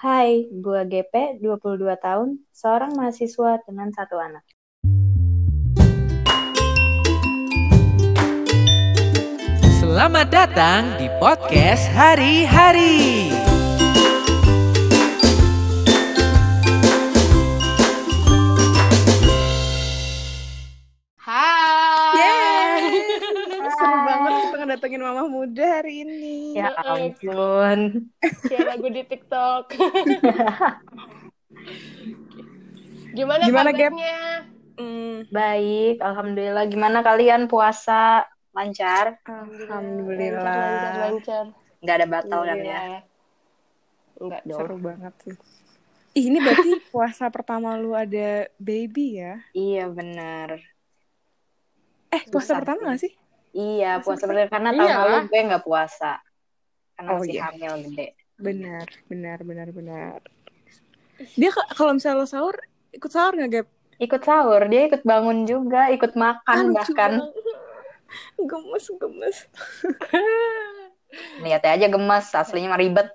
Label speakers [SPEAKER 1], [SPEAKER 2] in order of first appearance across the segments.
[SPEAKER 1] Hai, gua GP, 22 tahun, seorang mahasiswa dengan satu anak.
[SPEAKER 2] Selamat datang di podcast hari-hari.
[SPEAKER 3] Ngedatengin mama muda hari ini.
[SPEAKER 1] Ya ampun.
[SPEAKER 4] Kayak lagu di TikTok. Gimana,
[SPEAKER 3] Gimana,
[SPEAKER 4] kabarnya?
[SPEAKER 3] Hmm,
[SPEAKER 1] Baik, alhamdulillah. Gimana kalian puasa? Lancar?
[SPEAKER 3] Alhamdulillah.
[SPEAKER 4] Lancar, lancar,
[SPEAKER 1] Nggak ada batal kan ya?
[SPEAKER 4] Alhamdulillah. Enggak dong.
[SPEAKER 3] Seru banget sih. Ih, ini berarti puasa pertama lu ada baby ya?
[SPEAKER 1] Iya bener.
[SPEAKER 3] Eh, puasa
[SPEAKER 1] Susah
[SPEAKER 3] pertama
[SPEAKER 1] sih.
[SPEAKER 3] gak sih?
[SPEAKER 1] Iya,
[SPEAKER 3] Masa
[SPEAKER 1] puasa bener karena tahun
[SPEAKER 4] Iyalah.
[SPEAKER 1] lalu gue nggak puasa. Karena
[SPEAKER 3] Oh,
[SPEAKER 1] masih
[SPEAKER 3] iya.
[SPEAKER 1] hamil gede.
[SPEAKER 3] Benar, benar, benar, benar. Dia ka- kalau misalnya lo sahur, ikut sahur gak, Gap?
[SPEAKER 1] Ikut sahur, dia ikut bangun juga, ikut makan
[SPEAKER 3] lucu
[SPEAKER 1] bahkan.
[SPEAKER 3] Gemes, gemes.
[SPEAKER 1] Lihatnya aja gemas, aslinya mah ribet.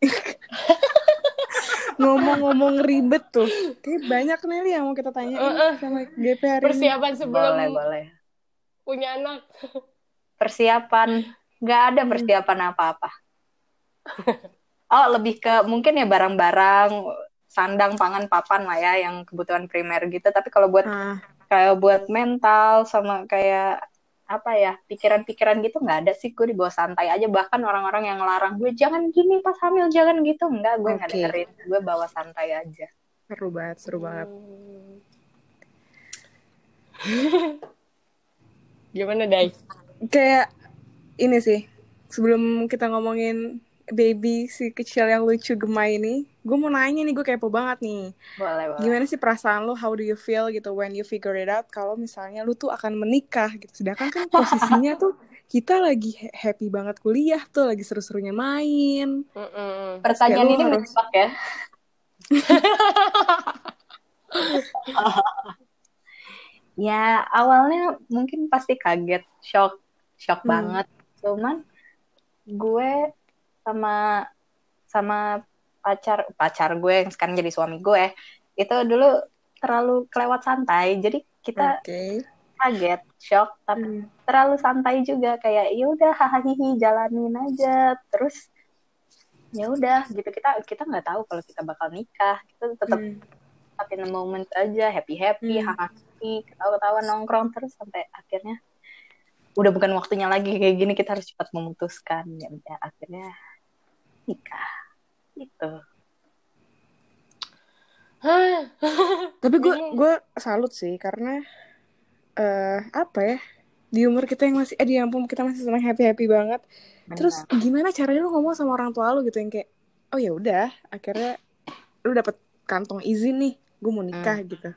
[SPEAKER 3] Ngomong-ngomong ribet tuh. Kayak banyak nih yang mau kita tanya
[SPEAKER 4] Heeh.
[SPEAKER 3] sama GP hari ini.
[SPEAKER 4] Persiapan sebelum
[SPEAKER 1] Boleh, boleh.
[SPEAKER 4] Punya anak.
[SPEAKER 1] Persiapan, nggak ada
[SPEAKER 3] Hmm.
[SPEAKER 1] persiapan apa-apa. Oh, lebih ke mungkin ya barang-barang, sandang, pangan, papan lah ya, yang kebutuhan primer gitu. Tapi kalau buat
[SPEAKER 3] Ah,
[SPEAKER 1] kayak buat mental sama kayak apa ya pikiran-pikiran gitu nggak ada sih gue dibawa santai aja bahkan orang-orang yang ngelarang gue jangan gini pas hamil jangan gitu enggak gue nggak
[SPEAKER 3] Oke.
[SPEAKER 1] dengerin gue bawa santai aja
[SPEAKER 3] seru banget, seru banget.
[SPEAKER 4] Hmm. Gimana, Dai?
[SPEAKER 3] kayak ini sih sebelum kita ngomongin baby si kecil yang lucu gemai ini gue mau nanya nih gue kepo banget nih.
[SPEAKER 1] Boleh boleh.
[SPEAKER 3] Gimana sih perasaan lo how do you feel gitu when you figure it out? Kalau misalnya lu tuh akan menikah gitu. Sedangkan kan posisinya tuh kita lagi ha- happy banget kuliah tuh lagi seru-serunya main.
[SPEAKER 4] Mm-mm.
[SPEAKER 1] pertanyaan
[SPEAKER 3] Ya, lu
[SPEAKER 1] ini
[SPEAKER 3] harus-
[SPEAKER 1] menjebak ya ya awalnya mungkin pasti kaget shock shock
[SPEAKER 3] Hmm.
[SPEAKER 1] banget cuman gue sama sama pacar pacar gue yang sekarang jadi suami gue itu dulu terlalu kelewat santai jadi kita
[SPEAKER 3] oke
[SPEAKER 1] kaget shock tapi
[SPEAKER 3] Hmm.
[SPEAKER 1] terlalu santai juga kayak ya udah hahaha jalanin aja terus ya udah gitu kita kita nggak tahu kalau kita bakal nikah kita tetap
[SPEAKER 3] Hmm.
[SPEAKER 1] moment aja happy happy
[SPEAKER 3] Hmm.
[SPEAKER 1] hahaha ketawa ketawa nongkrong terus sampai akhirnya udah bukan waktunya lagi kayak gini kita harus cepat memutuskan. Ya udah akhirnya nikah. Gitu.
[SPEAKER 3] Tapi gue
[SPEAKER 4] Ini-
[SPEAKER 3] gue salut sih karena eh apa ya di umur kita yang masih eh di ampun kita masih senang happy happy banget Terus
[SPEAKER 1] Benar.
[SPEAKER 3] gimana caranya lu ngomong sama orang tua lu gitu yang kayak oh ya udah akhirnya lu dapet kantong izin nih gue mau nikah gitu.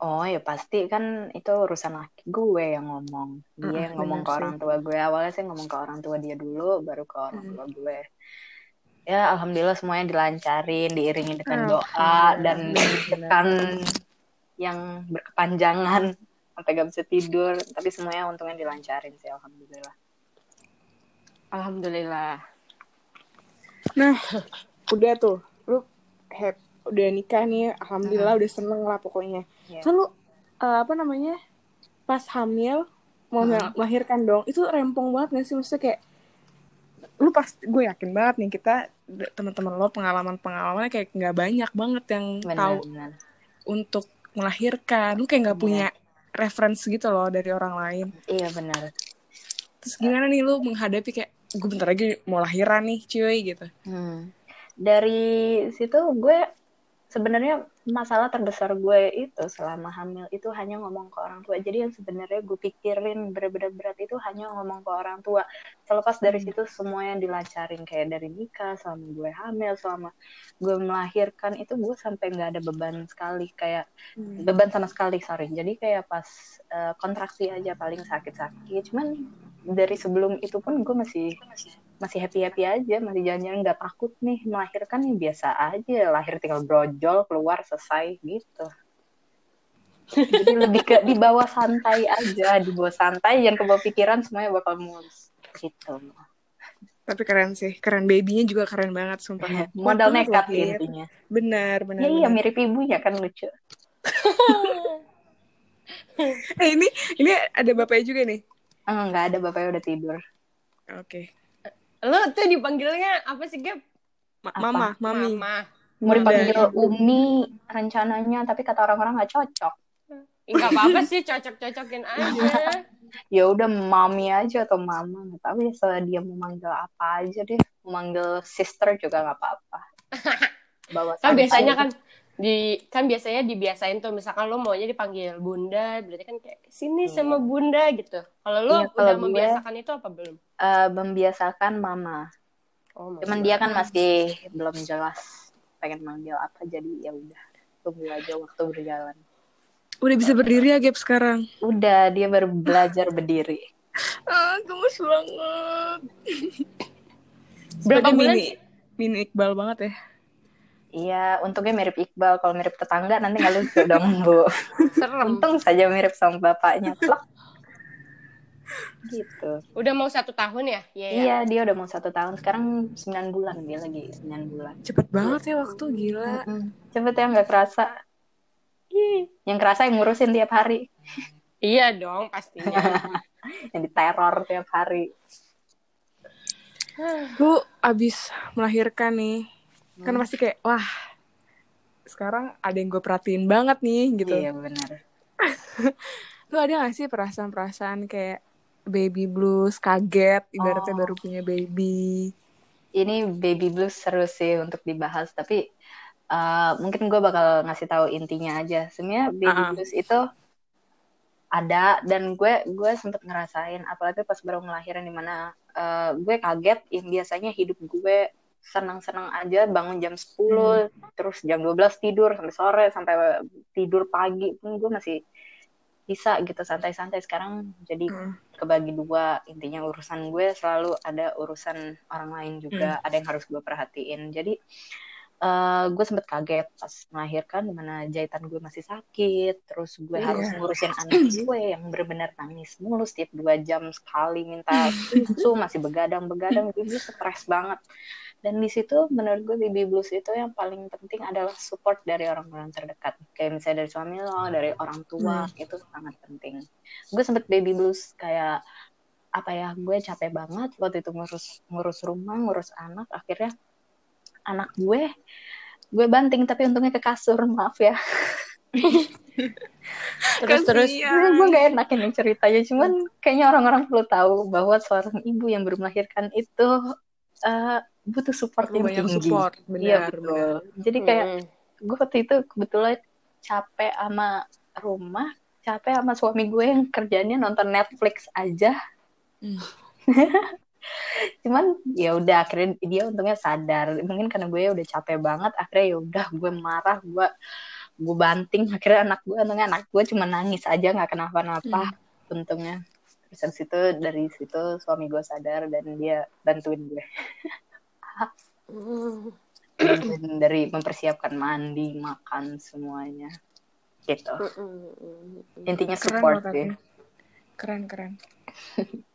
[SPEAKER 1] Oh ya pasti kan itu urusan laki gue yang ngomong. Dia yang ngomong ke
[SPEAKER 3] sih.
[SPEAKER 1] orang tua gue. Awalnya saya ngomong ke orang tua dia dulu, baru ke orang
[SPEAKER 3] Mm.
[SPEAKER 1] tua gue. Ya alhamdulillah semuanya dilancarin, diiringi dengan doa
[SPEAKER 3] Alhamdulillah.
[SPEAKER 1] dan tekan yang berkepanjangan sampai gak bisa tidur. Tapi semuanya untungnya dilancarin sih alhamdulillah.
[SPEAKER 4] Alhamdulillah.
[SPEAKER 3] Nah udah tuh lu happy udah nikah nih alhamdulillah udah seneng lah pokoknya.
[SPEAKER 1] Iya.
[SPEAKER 3] Kan lu eh, apa namanya pas hamil mau
[SPEAKER 1] Mm.
[SPEAKER 3] melahirkan dong itu rempong banget gak sih maksudnya kayak lu pas gue yakin banget nih kita teman-teman lo pengalaman pengalamannya kayak nggak banyak banget yang tahu
[SPEAKER 1] Benar-benar.
[SPEAKER 3] untuk melahirkan lu kayak nggak
[SPEAKER 1] Iya.
[SPEAKER 3] punya reference gitu loh dari orang lain
[SPEAKER 1] Iya benar.
[SPEAKER 3] terus gimana nih lu menghadapi kayak gue bentar lagi mau lahiran nih cuy gitu
[SPEAKER 1] Hmm. Dari situ gue sebenarnya masalah terbesar gue itu selama hamil itu hanya ngomong ke orang tua. Jadi yang sebenarnya gue pikirin bener-bener berat itu hanya ngomong ke orang tua. Selepas dari
[SPEAKER 3] Hmm.
[SPEAKER 1] situ semuanya dilancarin kayak dari nikah, selama gue hamil, selama gue melahirkan itu gue sampai nggak ada beban sekali kayak beban sama sekali sorry. Jadi kayak pas eh, kontraksi aja paling sakit-sakit. Cuman dari sebelum itu pun gue masih masih happy happy aja masih jalan-jalan nggak takut nih melahirkan nih biasa aja lahir tinggal brojol keluar selesai gitu jadi lebih ke dibawa santai aja dibawa santai jangan kebawa pikiran semuanya bakal mulus gitu
[SPEAKER 3] Tapi keren sih, keren babynya juga keren banget sumpah.
[SPEAKER 1] modal nekat intinya
[SPEAKER 3] Benar, benar.
[SPEAKER 1] ya iya
[SPEAKER 3] benar.
[SPEAKER 1] mirip ibunya kan lucu
[SPEAKER 3] Eh ini ini ada bapaknya juga nih.
[SPEAKER 1] Ah, nggak ada bapaknya udah tidur
[SPEAKER 3] Oke.
[SPEAKER 4] Lo tuh dipanggilnya apa sih, Gap?
[SPEAKER 3] Ma-
[SPEAKER 1] Apa?
[SPEAKER 3] Mama, mami.
[SPEAKER 4] Mama.
[SPEAKER 1] mau dipanggil. Umi rencananya tapi kata orang-orang nggak cocok
[SPEAKER 4] Enggak apa-apa sih, cocok-cocokin aja.
[SPEAKER 1] ya udah mami aja atau mama nggak tahu ya soal dia mau manggil apa aja deh mau manggil sister juga nggak apa-apa bawa
[SPEAKER 4] kan biasanya kan di kan biasanya dibiasain tuh misalkan lo maunya dipanggil bunda berarti kan kayak sini
[SPEAKER 1] Iya.
[SPEAKER 4] sama bunda gitu kalau lo
[SPEAKER 1] Iya, kalau
[SPEAKER 4] udah
[SPEAKER 1] gue-
[SPEAKER 4] membiasakan itu apa belum
[SPEAKER 1] Eh, membiasakan mama
[SPEAKER 4] oh,
[SPEAKER 1] cuman dia kan masih belum jelas pengen manggil apa jadi ya udah tunggu aja waktu berjalan
[SPEAKER 3] Udah bisa berdiri ya Gap sekarang.
[SPEAKER 1] udah dia baru belajar berdiri
[SPEAKER 3] Ah, gemes banget.
[SPEAKER 4] berapa bulan
[SPEAKER 3] mini, mini Iqbal banget ya.
[SPEAKER 1] Iya, untungnya mirip Iqbal. Kalau mirip tetangga nanti nggak lucu dong, Bu.
[SPEAKER 4] serem
[SPEAKER 1] Untung saja mirip sama bapaknya. Plak. Gitu.
[SPEAKER 4] udah mau satu tahun ya Iya ya
[SPEAKER 1] Iya, dia udah mau satu tahun. Sekarang 9 bulan dia lagi 9 bulan.
[SPEAKER 3] Cepet banget ya waktu, gila.
[SPEAKER 1] Cepet ya nggak kerasa. Yang kerasa yang ngurusin tiap hari.
[SPEAKER 4] iya dong pastinya
[SPEAKER 1] Yang diteror tiap hari.
[SPEAKER 3] Lu abis melahirkan nih, kan
[SPEAKER 1] Hmm.
[SPEAKER 3] pasti kayak, wah, sekarang ada yang gue perhatiin banget nih, gitu.
[SPEAKER 1] Iya, benar.
[SPEAKER 3] Lu ada gak sih perasaan-perasaan kayak baby blues, kaget, ibaratnya
[SPEAKER 1] Oh.
[SPEAKER 3] baru punya baby.
[SPEAKER 1] Ini baby blues seru sih untuk dibahas, tapi uh, mungkin gue bakal ngasih tahu intinya aja. Sebenarnya baby
[SPEAKER 3] Uh-uh.
[SPEAKER 1] blues itu ada dan gue gue sempet ngerasain, apalagi pas baru ngelahirin di mana uh, gue kaget yang biasanya hidup gue senang-senang aja bangun jam 10 terus jam 12 tidur sampai sore sampai tidur pagi pun gue masih bisa gitu santai-santai. Sekarang jadi
[SPEAKER 3] Hmm.
[SPEAKER 1] kebagi dua intinya urusan gue selalu ada urusan orang lain juga ada yang harus gue perhatiin. Jadi eh, gue sempet kaget pas melahirkan di mana jahitan gue masih sakit terus gue
[SPEAKER 3] Iya.
[SPEAKER 1] harus ngurusin anak gue yang benar-benar nangis mulu setiap dua jam sekali minta susu masih begadang-begadang jadi gue stres banget dan di situ menurut gue baby blues itu yang paling penting adalah support dari orang-orang terdekat. Kayak misalnya dari suami lo dari orang tua itu sangat penting. Gue sempet baby blues kayak apa ya gue capek banget waktu itu ngurus ngurus rumah ngurus anak. Akhirnya anak gue gue banting tapi untungnya ke kasur maaf ya.
[SPEAKER 4] Terus terus
[SPEAKER 3] Kasian.
[SPEAKER 1] gue gak enak ini ceritanya. Cuman kayaknya orang-orang perlu tahu bahwa seorang ibu yang baru melahirkan itu eh, butuh support yang
[SPEAKER 3] banyak
[SPEAKER 1] tinggi.
[SPEAKER 3] support,
[SPEAKER 1] iya
[SPEAKER 3] benar,
[SPEAKER 1] betul.
[SPEAKER 3] benar.
[SPEAKER 1] jadi kayak
[SPEAKER 4] Mm.
[SPEAKER 1] gue waktu itu kebetulan capek sama rumah capek sama suami gue yang kerjanya nonton Netflix aja.
[SPEAKER 3] Hmm.
[SPEAKER 1] cuman ya udah akhirnya dia untungnya sadar. Mungkin karena gue udah capek banget akhirnya ya udah gue marah gue gue banting. Akhirnya anak gue untungnya anak gue cuma nangis aja nggak kenapa-napa untungnya. Terus habis itu dari situ suami gue sadar dan dia bantuin gue
[SPEAKER 4] Mm.
[SPEAKER 1] bantuin dari mempersiapkan mandi makan semuanya gitu
[SPEAKER 4] Mm-mm.
[SPEAKER 1] intinya
[SPEAKER 3] Keren
[SPEAKER 1] support sih
[SPEAKER 3] tapi. Keren, keren.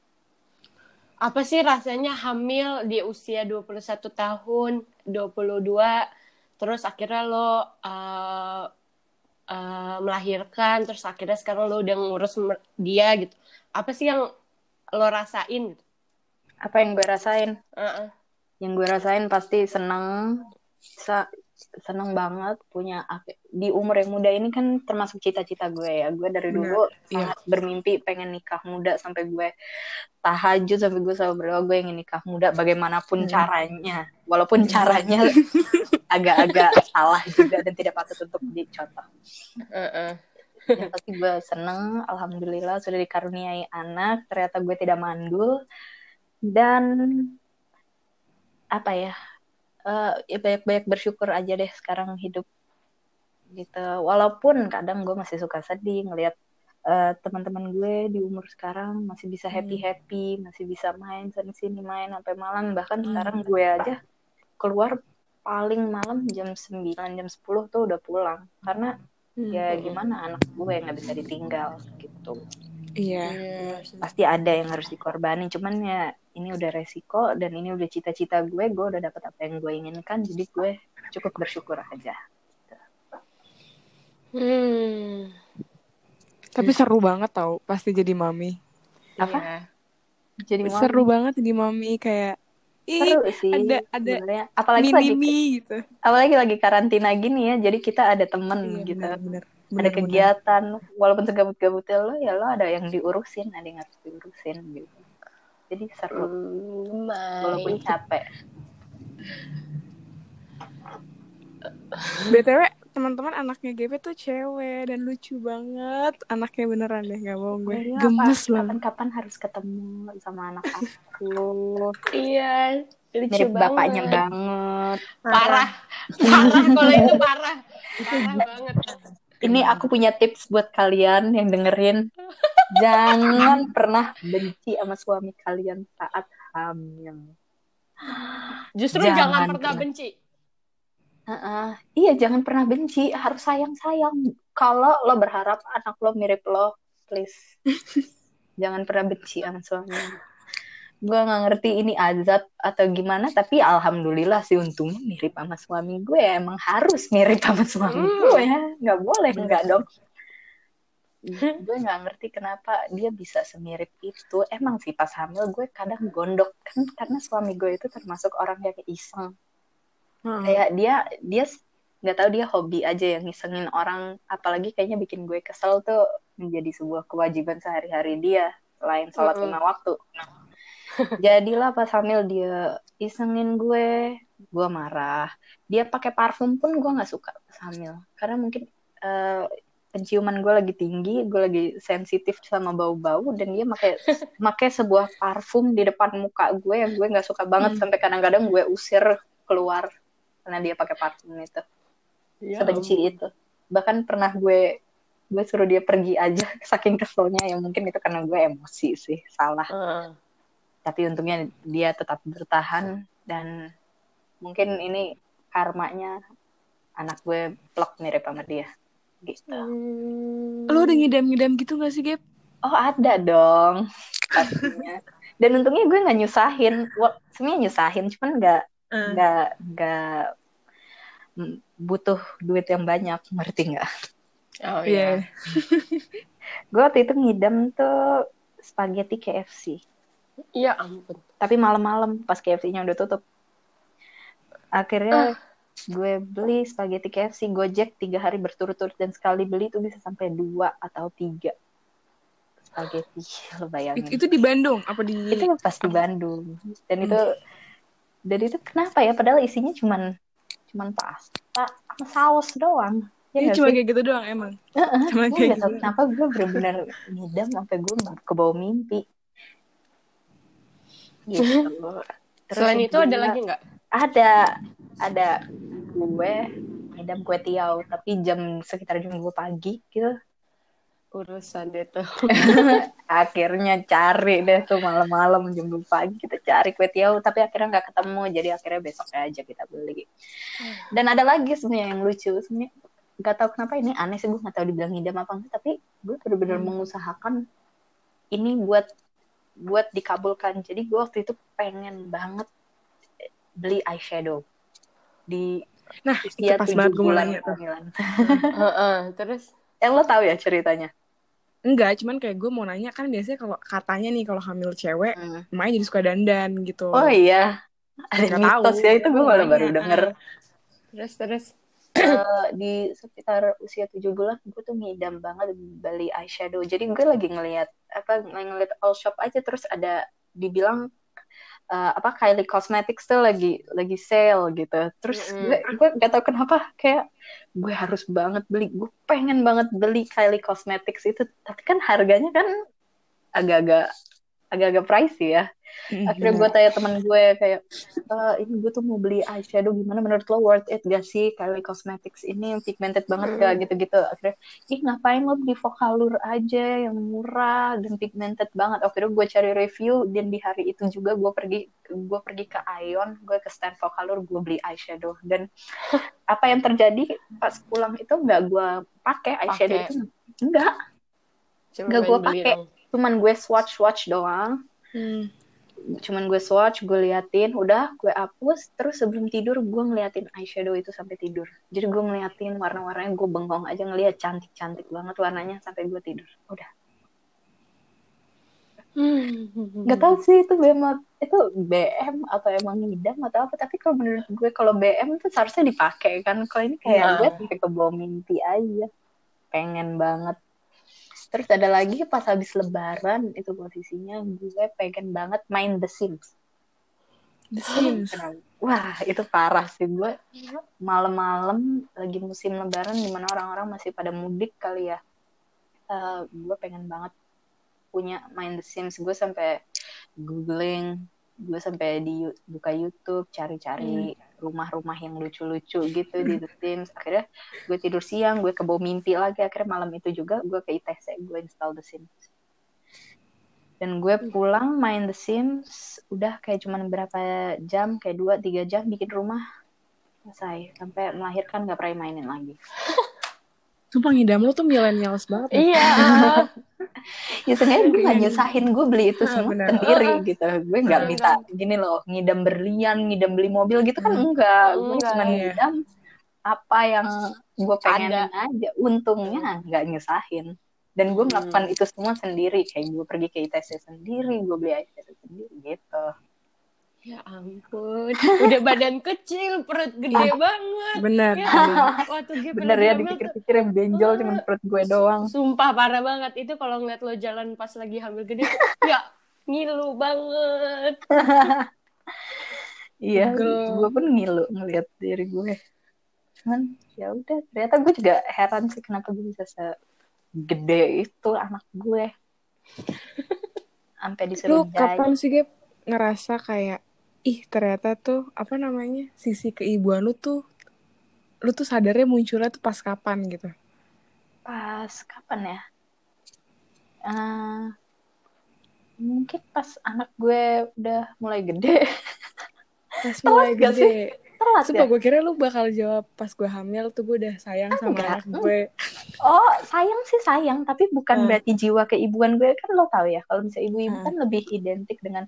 [SPEAKER 4] apa sih rasanya hamil di usia 21 tahun 22 terus akhirnya lo uh, uh, melahirkan terus akhirnya sekarang lo udah ngurus dia gitu apa sih yang lo rasain
[SPEAKER 1] apa yang gue rasain
[SPEAKER 4] Uh-uh.
[SPEAKER 1] Yang gue rasain pasti seneng sa seneng banget punya di umur yang muda ini kan termasuk cita-cita gue ya gue dari dulu
[SPEAKER 3] iya.
[SPEAKER 1] sangat bermimpi pengen nikah muda sampai gue tahajud sampai gue selalu berdoa gue ingin nikah muda bagaimanapun
[SPEAKER 3] Hmm.
[SPEAKER 1] caranya walaupun caranya agak-agak salah juga dan tidak patut untuk dicontoh
[SPEAKER 4] Uh-uh.
[SPEAKER 1] yang pasti gue seneng alhamdulillah sudah dikaruniai anak ternyata gue tidak mandul dan apa ya eh, ya banyak-banyak bersyukur aja deh sekarang hidup gitu. Walaupun kadang gue masih suka sedih ngelihat eh, teman-teman gue di umur sekarang masih bisa happy happy masih bisa main sana sini main sampai malam bahkan
[SPEAKER 3] Hmm.
[SPEAKER 1] sekarang gue aja keluar paling malam jam 9 jam 10 tuh udah pulang. Karena
[SPEAKER 3] Hmm.
[SPEAKER 1] ya gimana anak gue nggak bisa ditinggal gitu
[SPEAKER 3] Iya.
[SPEAKER 1] pasti ada yang harus dikorbanin cuman ya ini udah resiko dan ini udah cita-cita gue gue udah dapet apa yang gue inginkan jadi gue cukup bersyukur aja
[SPEAKER 4] Hmm.
[SPEAKER 3] Tapi seru banget tau pasti jadi mami.
[SPEAKER 1] Apa?
[SPEAKER 4] Iya.
[SPEAKER 1] jadi mau
[SPEAKER 3] Seru banget jadi mami kayak ih
[SPEAKER 1] seru sih
[SPEAKER 3] ada ada
[SPEAKER 1] sebenarnya. apalagi lagi
[SPEAKER 3] mini gitu.
[SPEAKER 1] apalagi lagi karantina gini ya jadi kita ada temen
[SPEAKER 3] Iya,
[SPEAKER 1] gitu
[SPEAKER 3] bener-bener.
[SPEAKER 1] ada kegiatan walaupun segabut-gabutnya lo ya lo ada yang diurusin ada yang harus diurusin gitu jadi seru
[SPEAKER 4] Hmm,
[SPEAKER 1] walaupun capek
[SPEAKER 3] BTW teman-teman anaknya GP tuh cewek dan lucu banget. Anaknya beneran deh gak bohong gue.
[SPEAKER 1] Iya,
[SPEAKER 3] Gemes banget.
[SPEAKER 1] kapan-kapan harus ketemu sama anak aku
[SPEAKER 4] Iya, lucu
[SPEAKER 1] mirip
[SPEAKER 4] banget.
[SPEAKER 1] bapaknya banget
[SPEAKER 4] Parah. Parah kalau itu parah. Parah banget.
[SPEAKER 1] Ini aku punya tips buat kalian yang dengerin. Jangan pernah benci sama suami kalian saat hamil.
[SPEAKER 4] Justru
[SPEAKER 1] Jangan
[SPEAKER 4] jangan, pernah.
[SPEAKER 1] pernah.
[SPEAKER 4] benci.
[SPEAKER 1] Heeh. iya jangan pernah benci. Harus sayang sayang kalau lo berharap anak lo mirip lo please. Jangan pernah benci sama suami gue nggak ngerti ini azab atau gimana tapi alhamdulillah sih untungnya mirip sama suami gue. Emang harus mirip sama suami
[SPEAKER 4] Hmm.
[SPEAKER 1] gue ya. Nggak boleh nggak dong. Gue nggak ngerti kenapa dia bisa semirip itu. Emang sih pas hamil gue kadang gondok. Kan karena suami gue itu termasuk orang yang iseng.
[SPEAKER 3] Hmm.
[SPEAKER 1] kayak dia dia nggak tahu dia hobi aja yang ngisengin orang. Apalagi kayaknya bikin gue kesel tuh menjadi sebuah kewajiban sehari-hari dia selain sholat
[SPEAKER 4] Mm-mm.
[SPEAKER 1] lima waktu jadilah pas hamil dia isengin gue gue marah. Dia pakai parfum pun gue nggak suka pas hamil. Karena mungkin eh, penciuman gue lagi tinggi gue lagi sensitif sama bau-bau dan dia pakai pakai sebuah parfum di depan muka gue yang gue nggak suka banget
[SPEAKER 3] Hmm.
[SPEAKER 1] sampai kadang-kadang gue usir keluar karena dia pakai parfum itu.
[SPEAKER 4] Ya
[SPEAKER 1] sebenci itu. Bahkan pernah gue gue suruh dia pergi aja saking keselnya ya mungkin itu karena gue emosi sih salah.
[SPEAKER 4] Heeh.
[SPEAKER 1] Tapi untungnya dia tetap bertahan dan mungkin ini karmanya anak gue plok mirip sama dia gitu.
[SPEAKER 4] Hmm.
[SPEAKER 3] Lu udah ngidam-ngidam gitu gak sih, Gap?
[SPEAKER 1] oh ada dong. Pastinya. Dan untungnya gue nggak nyusahin. Sebenarnya nyusahin cuman nggak nggak nggak mm, butuh duit yang banyak. Ngerti nggak?
[SPEAKER 4] Oh
[SPEAKER 3] Iya.
[SPEAKER 4] iya.
[SPEAKER 1] gue waktu itu ngidam tuh spaghetti KFC
[SPEAKER 4] Iya ampun.
[SPEAKER 1] tapi malam-malam pas KFC-nya udah tutup. Akhirnya gue beli spaghetti KFC Gojek tiga hari berturut-turut dan sekali beli tuh bisa sampai dua atau tiga spaghetti. Lo bayangin.
[SPEAKER 3] Itu, itu di Bandung apa di
[SPEAKER 1] itu pas di Bandung. Dan itu dan itu kenapa ya? Padahal isinya cuman cuman pasta sama saus doang.
[SPEAKER 3] Ini
[SPEAKER 1] nggak
[SPEAKER 3] cuma kayak gitu doang emang. Cuma
[SPEAKER 1] gue
[SPEAKER 3] kayak
[SPEAKER 1] gak tau
[SPEAKER 3] gitu.
[SPEAKER 1] kenapa gue bener-bener ngidam sampai gue ke bawah mimpi gitu Terus
[SPEAKER 4] Selain itu ada lagi nggak?
[SPEAKER 1] ada ada gue ngidam kue tiaw tapi jam sekitar jam 2 pagi gitu
[SPEAKER 4] Urusan itu.
[SPEAKER 1] akhirnya cari deh tuh malam-malam jam 2 pagi kita cari kue tiaw tapi akhirnya nggak ketemu jadi akhirnya besok aja kita beli dan ada lagi sebenarnya yang lucu sebenarnya nggak tahu kenapa ini aneh sih gue nggak tahu dibilang ngidam apa enggak tapi gue bener-bener
[SPEAKER 4] Hmm.
[SPEAKER 1] mengusahakan ini buat buat dikabulkan jadi gue waktu itu pengen banget beli eyeshadow di
[SPEAKER 3] Nah,
[SPEAKER 1] usia
[SPEAKER 3] itu pas
[SPEAKER 1] tujuh
[SPEAKER 3] banget gue nanya tuh.
[SPEAKER 1] kehamilan.
[SPEAKER 4] Heeh, Terus?
[SPEAKER 1] yang lo tahu ya ceritanya
[SPEAKER 3] Enggak, cuman kayak gue mau nanya kan biasanya kalau katanya nih kalau hamil cewek, emaknya jadi suka dandan gitu.
[SPEAKER 1] oh iya ada
[SPEAKER 3] Nggak
[SPEAKER 1] mitos
[SPEAKER 3] tahu.
[SPEAKER 1] ya itu gue malah
[SPEAKER 3] nanya,
[SPEAKER 1] baru denger
[SPEAKER 4] Terus terus.
[SPEAKER 1] Eh, di sekitar usia tujuh bulan gue tuh ngidam banget beli eyeshadow. Jadi gue lagi ngelihat apa ngeliat all shop aja terus ada dibilang eh, apa Kylie Cosmetics tuh lagi lagi sale gitu. Terus
[SPEAKER 4] Mm-mm.
[SPEAKER 1] gue gue gak tau kenapa kayak gue harus banget beli. Gue pengen banget beli Kylie Cosmetics itu. Tapi kan harganya kan agak-agak agak-agak pricey ya.
[SPEAKER 3] Mm,
[SPEAKER 1] akhirnya gue tanya temen gue kayak "Eh, ini gue tuh mau beli eyeshadow gimana menurut lo worth it gak sih? Kylie Cosmetics ini yang pigmented banget gak? Gitu-gitu. Akhirnya ih ngapain lo beli Vocalour aja yang murah dan pigmented banget? Akhirnya gue cari review dan di hari itu juga gue pergi gue pergi ke Ion gue ke stand Vocalour gue beli eyeshadow. Dan apa yang terjadi pas pulang itu nggak gue pakai eyeshadow
[SPEAKER 4] Pakai.
[SPEAKER 1] itu enggak. Nggak
[SPEAKER 4] beli
[SPEAKER 1] pakai. cuman gue swatch swatch doang.
[SPEAKER 3] Hmm.
[SPEAKER 1] Cuman gue swatch gue liatin udah gue hapus. Terus sebelum tidur gue ngeliatin eyeshadow itu sampai tidur. Jadi gue ngeliatin warna-warnanya gue bengong aja ngeliat cantik-cantik banget warnanya sampai gue tidur. Udah. Gak tau sih itu BM itu BM atau emang ngidam atau apa. Tapi kalau menurut gue kalau BM itu seharusnya dipakai kan. Kalau ini kayak
[SPEAKER 4] Nah.
[SPEAKER 1] gue sampai ke bawah mimpi aja. Pengen banget terus ada lagi pas habis lebaran itu posisinya gue pengen banget main The Sims.
[SPEAKER 3] The Sims.
[SPEAKER 1] wah itu parah sih. Gue malam-malam lagi musim lebaran di mana orang-orang masih pada mudik kali ya. Eh, gue pengen banget punya main The Sims. Gue sampai googling gue sampai di buka YouTube cari-cari rumah-rumah yang lucu-lucu gitu di The Sims. Akhirnya gue tidur siang gue ke bawah mimpi lagi. Akhirnya malam itu juga gue ke ITC gue install The Sims. Dan gue pulang main The Sims udah kayak cuman berapa jam kayak dua tiga jam bikin rumah. Selesai sampai melahirkan gak pernah mainin lagi
[SPEAKER 3] Sumpah ngidam lu tuh millennials banget. ya.
[SPEAKER 4] Iya.
[SPEAKER 1] ya sebenarnya gue gak nyusahin gue beli itu
[SPEAKER 3] Ah,
[SPEAKER 1] semua
[SPEAKER 3] benar.
[SPEAKER 1] sendiri gitu gue nggak
[SPEAKER 4] Ah,
[SPEAKER 1] minta gini loh ngidam berlian ngidam beli mobil gitu kan
[SPEAKER 3] Hmm.
[SPEAKER 1] enggak gue cuma
[SPEAKER 3] iya.
[SPEAKER 1] ngidam apa yang gue pengen
[SPEAKER 4] Ada.
[SPEAKER 1] aja untungnya nggak nyusahin dan gue melakukan
[SPEAKER 4] Hmm.
[SPEAKER 1] itu semua sendiri kayak gue pergi ke ITC sendiri gue beli ITC sendiri gitu
[SPEAKER 4] Ya ampun. Udah badan kecil, perut gede banget.
[SPEAKER 3] Bener.
[SPEAKER 4] Ya, waktu gue
[SPEAKER 1] bener ya dipikir-pikir yang benjol cuma perut gue doang
[SPEAKER 4] Sumpah parah banget. Itu kalau ngeliat lo jalan pas lagi hamil gede, ya ngilu banget.
[SPEAKER 1] Iya, gue pun ngilu ngeliat diri gue. Cuman ya udah, ternyata gue juga heran sih kenapa gue bisa segede itu anak gue. Sampai
[SPEAKER 3] Lu
[SPEAKER 1] disuruh jahit.
[SPEAKER 3] kapan sih Gap ngerasa kayak ih ternyata tuh apa namanya sisi keibuan lu tuh lu tuh sadarnya munculnya tuh pas kapan gitu.
[SPEAKER 1] Pas kapan ya? Eh, mungkin pas anak gue udah mulai gede.
[SPEAKER 3] Pas mulai gede.
[SPEAKER 1] Telat
[SPEAKER 3] Sumpah
[SPEAKER 1] ya?
[SPEAKER 3] gue kira lu bakal jawab pas gue hamil tuh gue udah sayang sama
[SPEAKER 1] Enggak.
[SPEAKER 3] anak gue.
[SPEAKER 1] Oh, sayang sih sayang, tapi bukan
[SPEAKER 3] Hmm.
[SPEAKER 1] berarti jiwa keibuan gue kan lo tau ya, kalau misalnya ibu-ibu
[SPEAKER 3] Hmm.
[SPEAKER 1] kan lebih identik dengan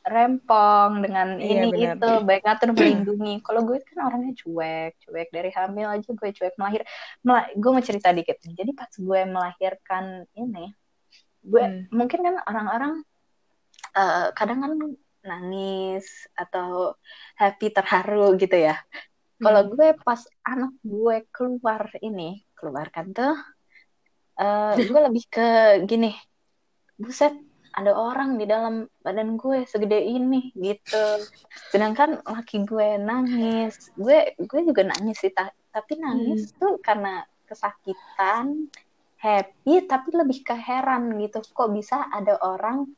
[SPEAKER 1] rempong, dengan
[SPEAKER 3] Iya,
[SPEAKER 1] ini
[SPEAKER 3] benar.
[SPEAKER 1] itu, baik ngatur melindungi. Kalau gue kan orangnya cuek, cuek dari hamil aja gue cuek melahir. Mela- gue mau cerita dikit nih. Jadi pas gue melahirkan ini, gue
[SPEAKER 3] Hmm.
[SPEAKER 1] mungkin kan orang-orang eh, kadang kan nangis atau happy terharu gitu ya. Kalau
[SPEAKER 3] Hmm.
[SPEAKER 1] gue pas anak gue keluar ini, keluarkan tuh, eh, gue lebih ke gini, buset, ada orang di dalam badan gue segede ini gitu. Sedangkan laki gue nangis, gue gue juga nangis sih, ta- tapi nangis tuh karena kesakitan, happy, tapi lebih ke heran gitu. Kok bisa ada orang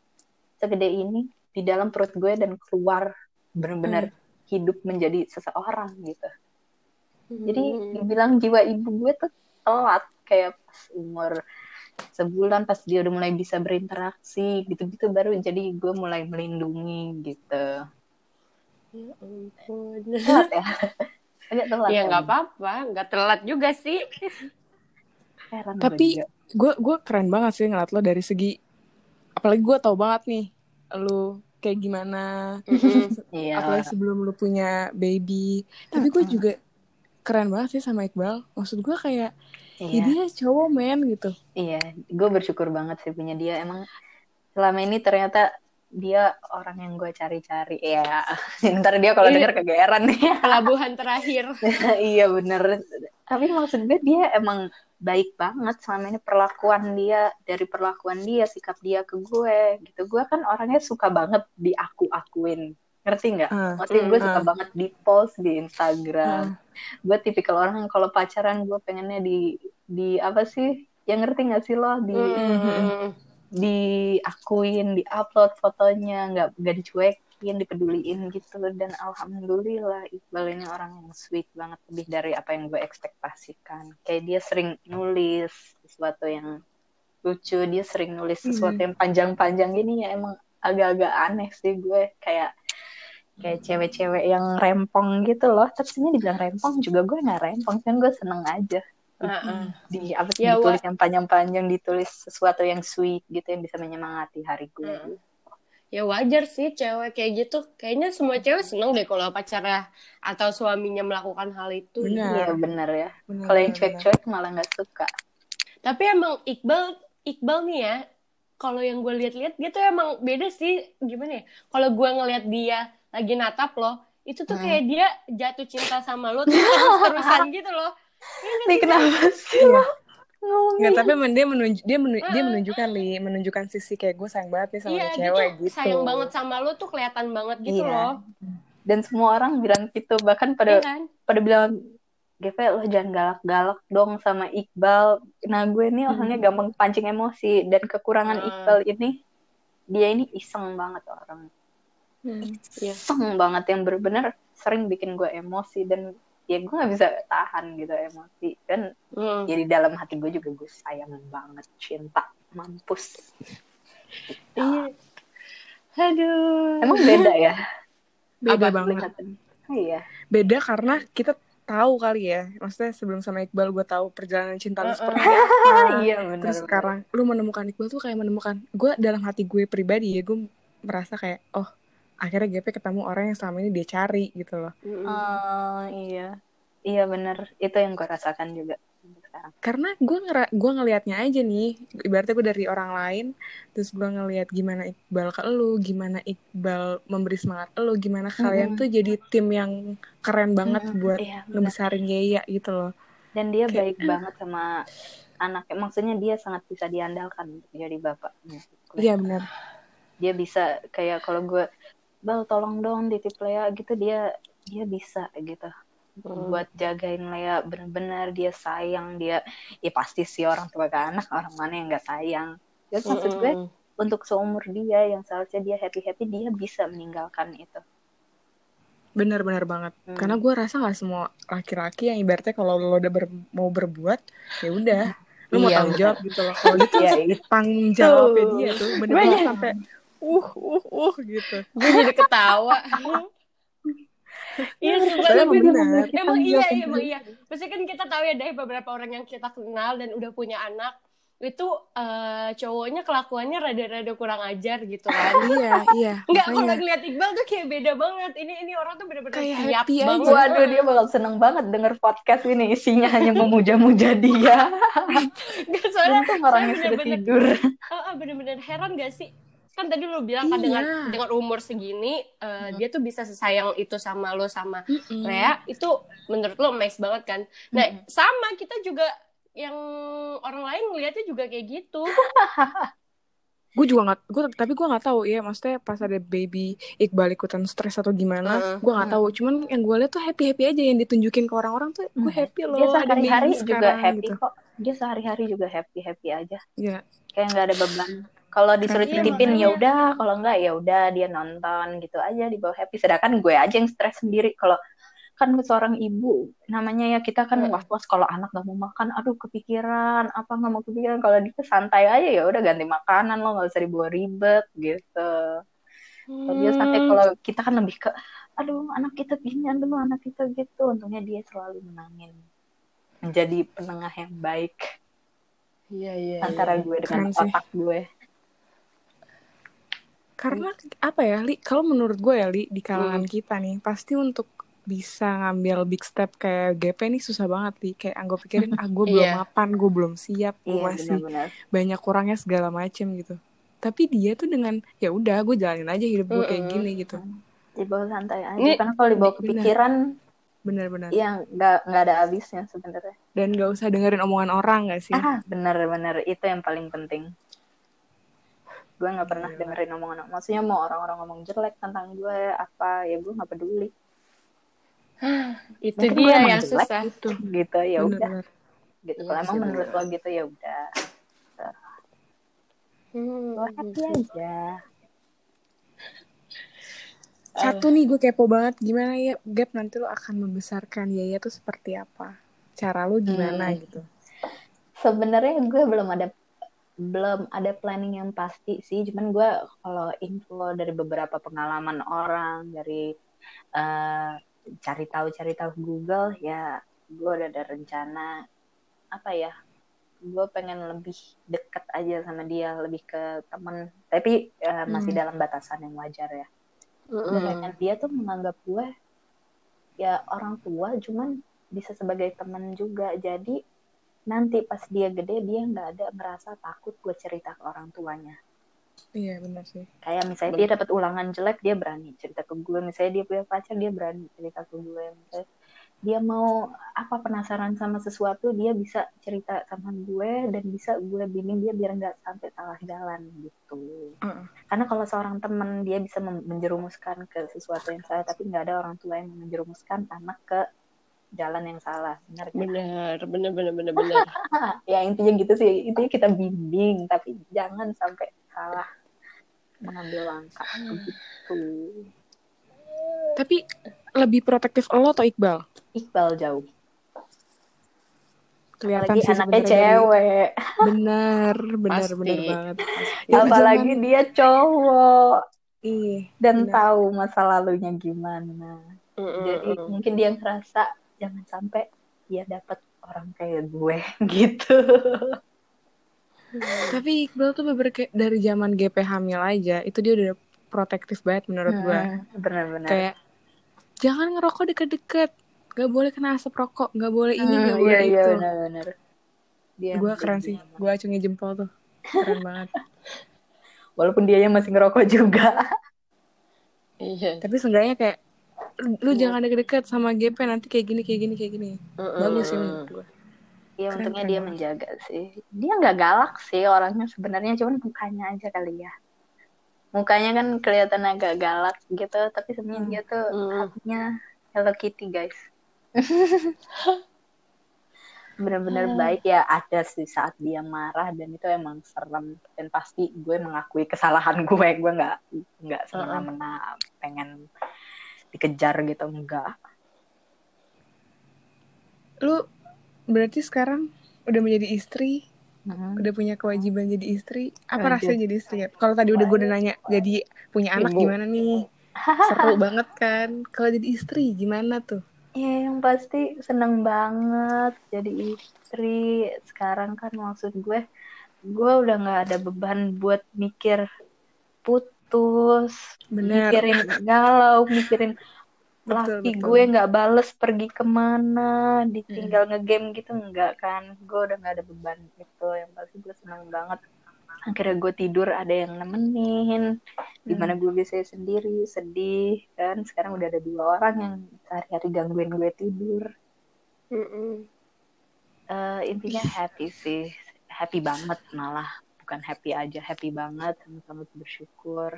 [SPEAKER 1] segede ini di dalam perut gue dan keluar benar-benar hidup menjadi seseorang gitu. Jadi
[SPEAKER 4] Hmm.
[SPEAKER 1] dibilang jiwa ibu gue tuh telat kayak pas umur sebulan pas dia udah mulai bisa berinteraksi gitu-gitu baru jadi gue mulai melindungi gitu.
[SPEAKER 4] Ya ampun.
[SPEAKER 1] Telat ya? Agak telat.
[SPEAKER 4] Ya
[SPEAKER 1] kan?
[SPEAKER 4] nggak apa-apa, nggak telat juga sih.
[SPEAKER 1] Heran
[SPEAKER 3] Tapi gue gue keren banget sih ngeliat lo dari segi apalagi gue tau banget nih lu kayak gimana
[SPEAKER 1] Iya.
[SPEAKER 3] apalagi sebelum lu punya baby tapi gue juga keren banget sih sama Iqbal maksud gue kayak ya
[SPEAKER 1] Iya.
[SPEAKER 3] dia cowok men gitu
[SPEAKER 1] Iya, gue bersyukur banget sih punya dia. Emang selama ini ternyata dia orang yang gue cari-cari. Ya, ntar dia kalau
[SPEAKER 4] Iya.
[SPEAKER 1] denger kegeeran nih.
[SPEAKER 4] Pelabuhan terakhir.
[SPEAKER 1] iya bener. Tapi maksud gue dia emang baik banget selama ini perlakuan dia dari perlakuan dia sikap dia ke gue gitu. Gue kan orangnya suka banget diaku-akuin. Ngerti nggak?
[SPEAKER 3] Ah,
[SPEAKER 1] Maksudnya gue suka
[SPEAKER 3] ah.
[SPEAKER 1] banget di post di Instagram.
[SPEAKER 3] Ah.
[SPEAKER 1] Gue tipikal orang yang kalau pacaran gue pengennya di di apa sih? Yang ngerti nggak sih lo di
[SPEAKER 4] Hmm.
[SPEAKER 1] diakuin, diupload fotonya, nggak nggak dicuekin, dipeduliin gitu. Dan alhamdulillah Iqbal ini orang yang sweet banget, lebih dari apa yang gue ekspektasikan. Kayak dia sering nulis sesuatu yang lucu, dia sering nulis sesuatu yang panjang-panjang gini ya emang agak-agak aneh sih gue kayak kayak cewek-cewek yang rempong gitu loh. Tapi sebenarnya dibilang rempong juga gue nggak rempong, kan gue seneng aja.
[SPEAKER 4] Heeh.
[SPEAKER 1] di apa sih
[SPEAKER 4] Ya,
[SPEAKER 1] ditulis yang panjang-panjang ditulis sesuatu yang sweet gitu yang bisa menyemangati hari gue
[SPEAKER 4] Heeh. Ya wajar sih cewek kayak gitu. Kayaknya semua cewek seneng deh kalau pacarnya atau suaminya melakukan hal itu.
[SPEAKER 3] Benar.
[SPEAKER 1] iya bener ya
[SPEAKER 3] Benar,
[SPEAKER 1] kalau yang
[SPEAKER 3] benar, benar.
[SPEAKER 1] cuek-cuek malah nggak suka
[SPEAKER 4] Tapi emang Iqbal, Iqbal nih ya, kalau yang gue lihat-lihat dia tuh emang beda sih. Gimana ya? Kalau gue ngelihat dia lagi natap loh, itu tuh
[SPEAKER 1] Hmm.
[SPEAKER 4] kayak dia jatuh cinta sama lo tuh terus-terusan gitu loh. Iya
[SPEAKER 1] Nih
[SPEAKER 4] sih?
[SPEAKER 1] kenapa sih
[SPEAKER 3] Iya.
[SPEAKER 1] lo ngomongnya
[SPEAKER 3] Nggak, tapi dia menunj dia menu- dia menunjukkan li menunjukkan sisi kayak gue sayang banget nih sama
[SPEAKER 4] Iya,
[SPEAKER 3] cewek
[SPEAKER 4] tuh
[SPEAKER 3] gitu.
[SPEAKER 4] sayang banget sama lo tuh kelihatan banget gitu
[SPEAKER 1] Iya.
[SPEAKER 4] loh.
[SPEAKER 1] dan semua orang bilang gitu bahkan
[SPEAKER 4] Iya
[SPEAKER 1] pada
[SPEAKER 4] kan?
[SPEAKER 1] pada bilang GP lo jangan galak-galak dong sama Iqbal nah gue nih orangnya gampang pancing emosi dan kekurangan
[SPEAKER 4] Hmm.
[SPEAKER 1] Iqbal ini dia ini iseng banget orang
[SPEAKER 3] Hmm.
[SPEAKER 4] Iya.
[SPEAKER 1] iseng banget yang bener-bener sering bikin gue emosi dan ya gue nggak bisa tahan gitu emosi dan
[SPEAKER 4] Hmm.
[SPEAKER 1] ya di dalam hati gue juga gue sayang banget cinta mampus
[SPEAKER 4] Iya. Aduh.
[SPEAKER 1] emang beda ya
[SPEAKER 3] Beda banget.
[SPEAKER 1] kelihatan? Oh, iya
[SPEAKER 3] Beda karena kita tahu kali ya. Maksudnya sebelum sama Iqbal gue tahu perjalanan cinta lu seperti apa.
[SPEAKER 1] iya benar
[SPEAKER 3] Terus sekarang lu menemukan Iqbal tuh kayak menemukan gue dalam hati gue pribadi ya gue merasa kayak oh akhirnya GP ketemu orang yang selama ini dia cari gitu loh.
[SPEAKER 1] Oh iya, iya bener. Itu yang gue rasakan juga.
[SPEAKER 3] Karena gue ngera gue ngelihatnya aja nih, ibaratnya gue dari orang lain, terus gue ngelihat gimana Iqbal ke lu, gimana Iqbal memberi semangat lu, gimana kalian
[SPEAKER 1] Mm-mm.
[SPEAKER 3] tuh jadi tim yang keren banget
[SPEAKER 1] Mm-mm,
[SPEAKER 3] buat
[SPEAKER 1] iya, bener.
[SPEAKER 3] ngebesarin Yaya gitu loh.
[SPEAKER 1] Dan dia
[SPEAKER 3] Kayak-
[SPEAKER 1] baik banget sama anaknya. Maksudnya dia sangat bisa diandalkan jadi bapaknya.
[SPEAKER 3] Iya benar.
[SPEAKER 1] Dia bisa kayak kalau gue, bal tolong dong titip Lea gitu dia dia bisa gitu.
[SPEAKER 4] Hmm.
[SPEAKER 1] Buat jagain Lea bener-bener dia sayang dia ya pasti sih orang tua ke anak orang mana yang nggak sayang. Terus maksud gue
[SPEAKER 4] Mm-mm.
[SPEAKER 1] untuk seumur dia yang seharusnya dia happy happy dia bisa meninggalkan itu.
[SPEAKER 3] Benar-benar banget.
[SPEAKER 1] Hmm.
[SPEAKER 3] Karena gue rasa nggak semua laki-laki yang ibaratnya kalau lo udah ber- mau berbuat, ya udah, lo mau
[SPEAKER 1] Iya,
[SPEAKER 3] tanggung jawab gitu loh. Kalau gitu
[SPEAKER 1] Ya itu
[SPEAKER 3] tanggung jawabnya
[SPEAKER 4] Tuh.
[SPEAKER 3] dia tuh bener-bener
[SPEAKER 4] jadi-
[SPEAKER 3] sampai uh uh uh gitu.
[SPEAKER 4] Gue jadi ketawa. Iya, sumpah.
[SPEAKER 3] Soalnya
[SPEAKER 4] tapi-
[SPEAKER 3] emang benar.
[SPEAKER 4] Emang iya, iya, emang iya. Pasti kan kita tahu ya dari beberapa orang yang kita kenal dan udah punya anak, itu eh, cowoknya kelakuannya rada-rada kurang ajar gitu kan.
[SPEAKER 3] iya iya.
[SPEAKER 4] Enggak, kalau ngeliat Iqbal tuh kayak beda banget. Ini ini orang tuh bener-bener
[SPEAKER 3] Kayak
[SPEAKER 4] siap
[SPEAKER 3] happy aja.
[SPEAKER 4] banget.
[SPEAKER 1] Waduh dia bakal seneng banget denger podcast ini isinya hanya memuja-muja dia.
[SPEAKER 4] Nggak, soalnya,
[SPEAKER 1] orangnya sudah
[SPEAKER 4] bener-bener,
[SPEAKER 1] tidur.
[SPEAKER 4] ah, ah, bener-bener heran gak sih? Kan tadi lu bilang kan
[SPEAKER 3] Iya.
[SPEAKER 4] dengan dengan umur segini eh, dia tuh bisa sesayang itu sama lo sama
[SPEAKER 3] Mm-mm.
[SPEAKER 4] Lea itu menurut lo amazed banget kan? Nah sama kita juga yang orang lain ngeliatnya juga kayak gitu.
[SPEAKER 3] gue juga nggak gue tapi gue nggak tahu ya maksudnya pas ada baby Iqbal ikutan stres atau gimana
[SPEAKER 4] Heeh.
[SPEAKER 3] gue nggak tahu cuman yang gue lihat tuh happy happy aja yang ditunjukin ke orang-orang tuh gue happy loh
[SPEAKER 1] Dia sehari-hari juga
[SPEAKER 3] sekarang,
[SPEAKER 1] happy
[SPEAKER 3] gitu.
[SPEAKER 1] kok. Dia sehari-hari juga happy-happy aja.
[SPEAKER 3] Iya.
[SPEAKER 1] Kayak nggak ada beban. Kalau disuruh
[SPEAKER 4] Iya,
[SPEAKER 1] titipin ya udah, kalau nggak ya udah dia nonton gitu aja di bawah happy. Sedangkan gue aja yang stres sendiri kalau kan seorang ibu namanya ya kita kan
[SPEAKER 4] Hmm.
[SPEAKER 1] was-was kalau anak nggak mau makan aduh kepikiran apa nggak mau kepikiran kalau dia santai aja ya udah ganti makanan lo nggak usah dibawa ribet gitu Kalau dia sampai
[SPEAKER 4] Hmm.
[SPEAKER 1] kalau kita kan lebih ke aduh anak kita gini aduh anak kita gitu untungnya dia selalu menangin menjadi penengah yang baik
[SPEAKER 4] Iya iya.
[SPEAKER 1] antara
[SPEAKER 4] iya.
[SPEAKER 1] gue dengan
[SPEAKER 3] Keren sih.
[SPEAKER 1] otak gue
[SPEAKER 3] karena apa ya li? Kalau menurut gue ya li di kalangan
[SPEAKER 4] Hmm.
[SPEAKER 3] kita nih pasti untuk bisa ngambil big step kayak GP nih susah banget li. Kayak gue pikirin ah gue belum
[SPEAKER 4] Iya.
[SPEAKER 3] mapan gue belum siap gue
[SPEAKER 1] iya
[SPEAKER 3] masih
[SPEAKER 1] benar-benar.
[SPEAKER 3] banyak kurangnya segala macem gitu. Tapi dia tuh dengan ya udah gue jalanin aja hidup gue kayak gini gitu.
[SPEAKER 1] Dibawa santai aja.
[SPEAKER 4] Ini-
[SPEAKER 1] karena kalau dibawa kepikiran
[SPEAKER 3] benar-benar.
[SPEAKER 1] yang nggak nggak ada habisnya sebenarnya.
[SPEAKER 3] Dan gak usah dengerin omongan orang gak sih?
[SPEAKER 1] Ah benar-benar. Itu yang paling penting gue nggak pernah
[SPEAKER 3] Gila.
[SPEAKER 1] dengerin omongan maksudnya mau orang-orang ngomong jelek tentang gue apa ya gue nggak peduli.
[SPEAKER 4] Itu
[SPEAKER 1] Mungkin
[SPEAKER 4] dia yang
[SPEAKER 1] jelek
[SPEAKER 4] susah.
[SPEAKER 1] gitu gitu ya udah. Gitu.
[SPEAKER 4] Iya
[SPEAKER 1] kalau emang menurut lo gitu ya udah.
[SPEAKER 4] Hmm.
[SPEAKER 1] lo happy aja.
[SPEAKER 3] Satu nih gue kepo banget. Gimana ya Gap nanti lo akan membesarkan Yaya tuh seperti apa? Cara lo gimana
[SPEAKER 1] Hmm.
[SPEAKER 3] gitu?
[SPEAKER 1] Sebenarnya gue belum ada belum ada planning yang pasti sih cuman gue kalau info dari beberapa pengalaman orang dari eh, cari tahu cari tahu Google ya gue udah ada rencana apa ya gue pengen lebih deket aja sama dia lebih ke temen tapi eh, masih
[SPEAKER 3] Hmm.
[SPEAKER 1] dalam batasan yang wajar ya
[SPEAKER 4] Mm-mm.
[SPEAKER 1] Sedangkan dia tuh menganggap gue ya orang tua cuman bisa sebagai teman juga jadi nanti pas dia gede dia nggak ada merasa takut gue cerita ke orang tuanya
[SPEAKER 3] Iya benar sih.
[SPEAKER 1] kayak misalnya dia dapat ulangan jelek dia berani cerita ke gue misalnya dia punya pacar dia berani cerita ke gue misalnya dia mau apa penasaran sama sesuatu dia bisa cerita sama gue dan bisa gue bimbing dia biar nggak sampai salah jalan gitu
[SPEAKER 3] Heeh.
[SPEAKER 1] karena kalau seorang teman dia bisa menjerumuskan ke sesuatu yang salah tapi nggak ada orang tua yang menjerumuskan anak ke jalan yang salah benar kan?
[SPEAKER 4] Bener, bener, bener, bener, bener.
[SPEAKER 1] ya intinya gitu sih intinya kita bimbing tapi jangan sampai salah mengambil langkah begitu
[SPEAKER 3] Tapi lebih protektif lo atau Iqbal?
[SPEAKER 1] Iqbal jauh
[SPEAKER 3] Kelihatan
[SPEAKER 1] apalagi
[SPEAKER 3] sih
[SPEAKER 1] anaknya cewek
[SPEAKER 3] bener,
[SPEAKER 4] Pasti.
[SPEAKER 3] bener banget. Itu
[SPEAKER 1] apalagi
[SPEAKER 3] zaman-
[SPEAKER 1] dia cowok
[SPEAKER 3] Iya.
[SPEAKER 1] dan
[SPEAKER 3] bener.
[SPEAKER 1] tahu masa lalunya gimana
[SPEAKER 4] Mm-mm.
[SPEAKER 1] jadi mungkin dia ngerasa jangan sampai dia dapat orang kayak gue gitu
[SPEAKER 3] Tapi Iqbal tuh bener kayak dari zaman GP hamil aja, itu dia udah protektif banget menurut gue.
[SPEAKER 1] Hmm, benar-benar
[SPEAKER 3] Kayak jangan ngerokok deket-deket, gak boleh kena asap rokok, gak boleh ini,
[SPEAKER 1] Hmm,
[SPEAKER 3] gak boleh
[SPEAKER 1] iya, iya,
[SPEAKER 3] itu.
[SPEAKER 1] benar-benar dia
[SPEAKER 3] Gue
[SPEAKER 1] yang
[SPEAKER 3] keren sih, gue acungi jempol tuh, keren banget.
[SPEAKER 1] walaupun dia masih ngerokok juga
[SPEAKER 4] Iya.
[SPEAKER 3] Tapi seenggaknya kayak lu, jangan deket-deket sama GP nanti kayak gini, kayak gini, kayak gini.
[SPEAKER 4] Mm-mm.
[SPEAKER 3] Bagus sih menurut gue.
[SPEAKER 1] Iya
[SPEAKER 3] Keren,
[SPEAKER 1] untungnya
[SPEAKER 3] keren
[SPEAKER 1] dia menjaga sih. Dia nggak galak sih orangnya sebenarnya cuman mukanya aja kali ya. Mukanya kan kelihatan agak galak gitu, tapi sebenarnya
[SPEAKER 3] Hmm.
[SPEAKER 1] dia tuh
[SPEAKER 4] Hmm.
[SPEAKER 1] hatinya Hello Kitty guys. Bener-bener
[SPEAKER 4] Hmm.
[SPEAKER 1] baik ya ada sih saat dia marah dan itu emang serem dan pasti gue mengakui kesalahan gue gue nggak nggak semena-mena pengen dikejar gitu enggak
[SPEAKER 3] Lu berarti sekarang udah menjadi istri,
[SPEAKER 1] Mhm.
[SPEAKER 3] udah punya kewajiban jadi istri. Apa rasanya jadi istri? Kalau tadi udah gue udah nanya, jadi punya anak
[SPEAKER 1] Ibu.
[SPEAKER 3] gimana nih? Seru banget kan? Kalau jadi istri gimana tuh?
[SPEAKER 1] Ya, yang pasti seneng banget jadi istri. Sekarang kan maksud gue, gue udah nggak ada beban buat mikir putus,
[SPEAKER 3] Bener.
[SPEAKER 1] mikirin galau, mikirin laki
[SPEAKER 3] betul.
[SPEAKER 1] gue nggak bales pergi ke mana, ditinggal ngegame gitu nggak kan? Gue udah nggak ada beban itu. Yang pasti gue seneng banget. Akhirnya gue tidur ada yang nemenin, di mana gue biasanya sendiri sedih kan sekarang udah ada dua orang yang sehari-hari gangguin gue tidur
[SPEAKER 4] Mm-mm.
[SPEAKER 1] Eh, intinya happy sih happy banget malah bukan happy aja happy banget sama-sama bersyukur.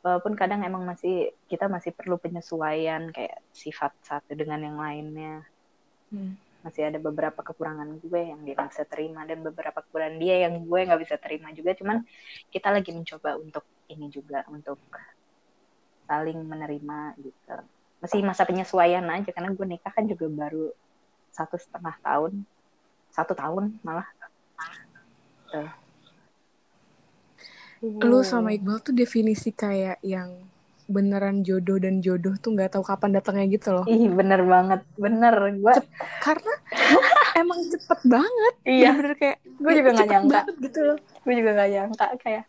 [SPEAKER 1] Walaupun kadang emang masih kita masih perlu penyesuaian kayak sifat satu dengan yang lainnya.
[SPEAKER 3] Hmm.
[SPEAKER 1] masih ada beberapa kekurangan gue yang dia nggak bisa terima dan beberapa kekurangan dia yang gue nggak bisa terima juga. Cuman kita lagi mencoba untuk ini juga untuk saling menerima gitu. Masih masa penyesuaian aja karena gue nikah kan juga baru satu setengah tahun. Satu tahun malah Tuh.
[SPEAKER 3] Lu sama Iqbal tuh definisi kayak yang beneran jodoh dan jodoh tuh nggak tahu kapan datangnya gitu loh.
[SPEAKER 1] ih bener banget bener gue
[SPEAKER 3] Karena emang cepet banget.
[SPEAKER 1] Iya.
[SPEAKER 3] Bener-bener kayak
[SPEAKER 1] Gue juga nggak
[SPEAKER 3] cepet
[SPEAKER 1] nyangka.
[SPEAKER 3] banget gitu loh.
[SPEAKER 1] gue juga gak nyangka kayak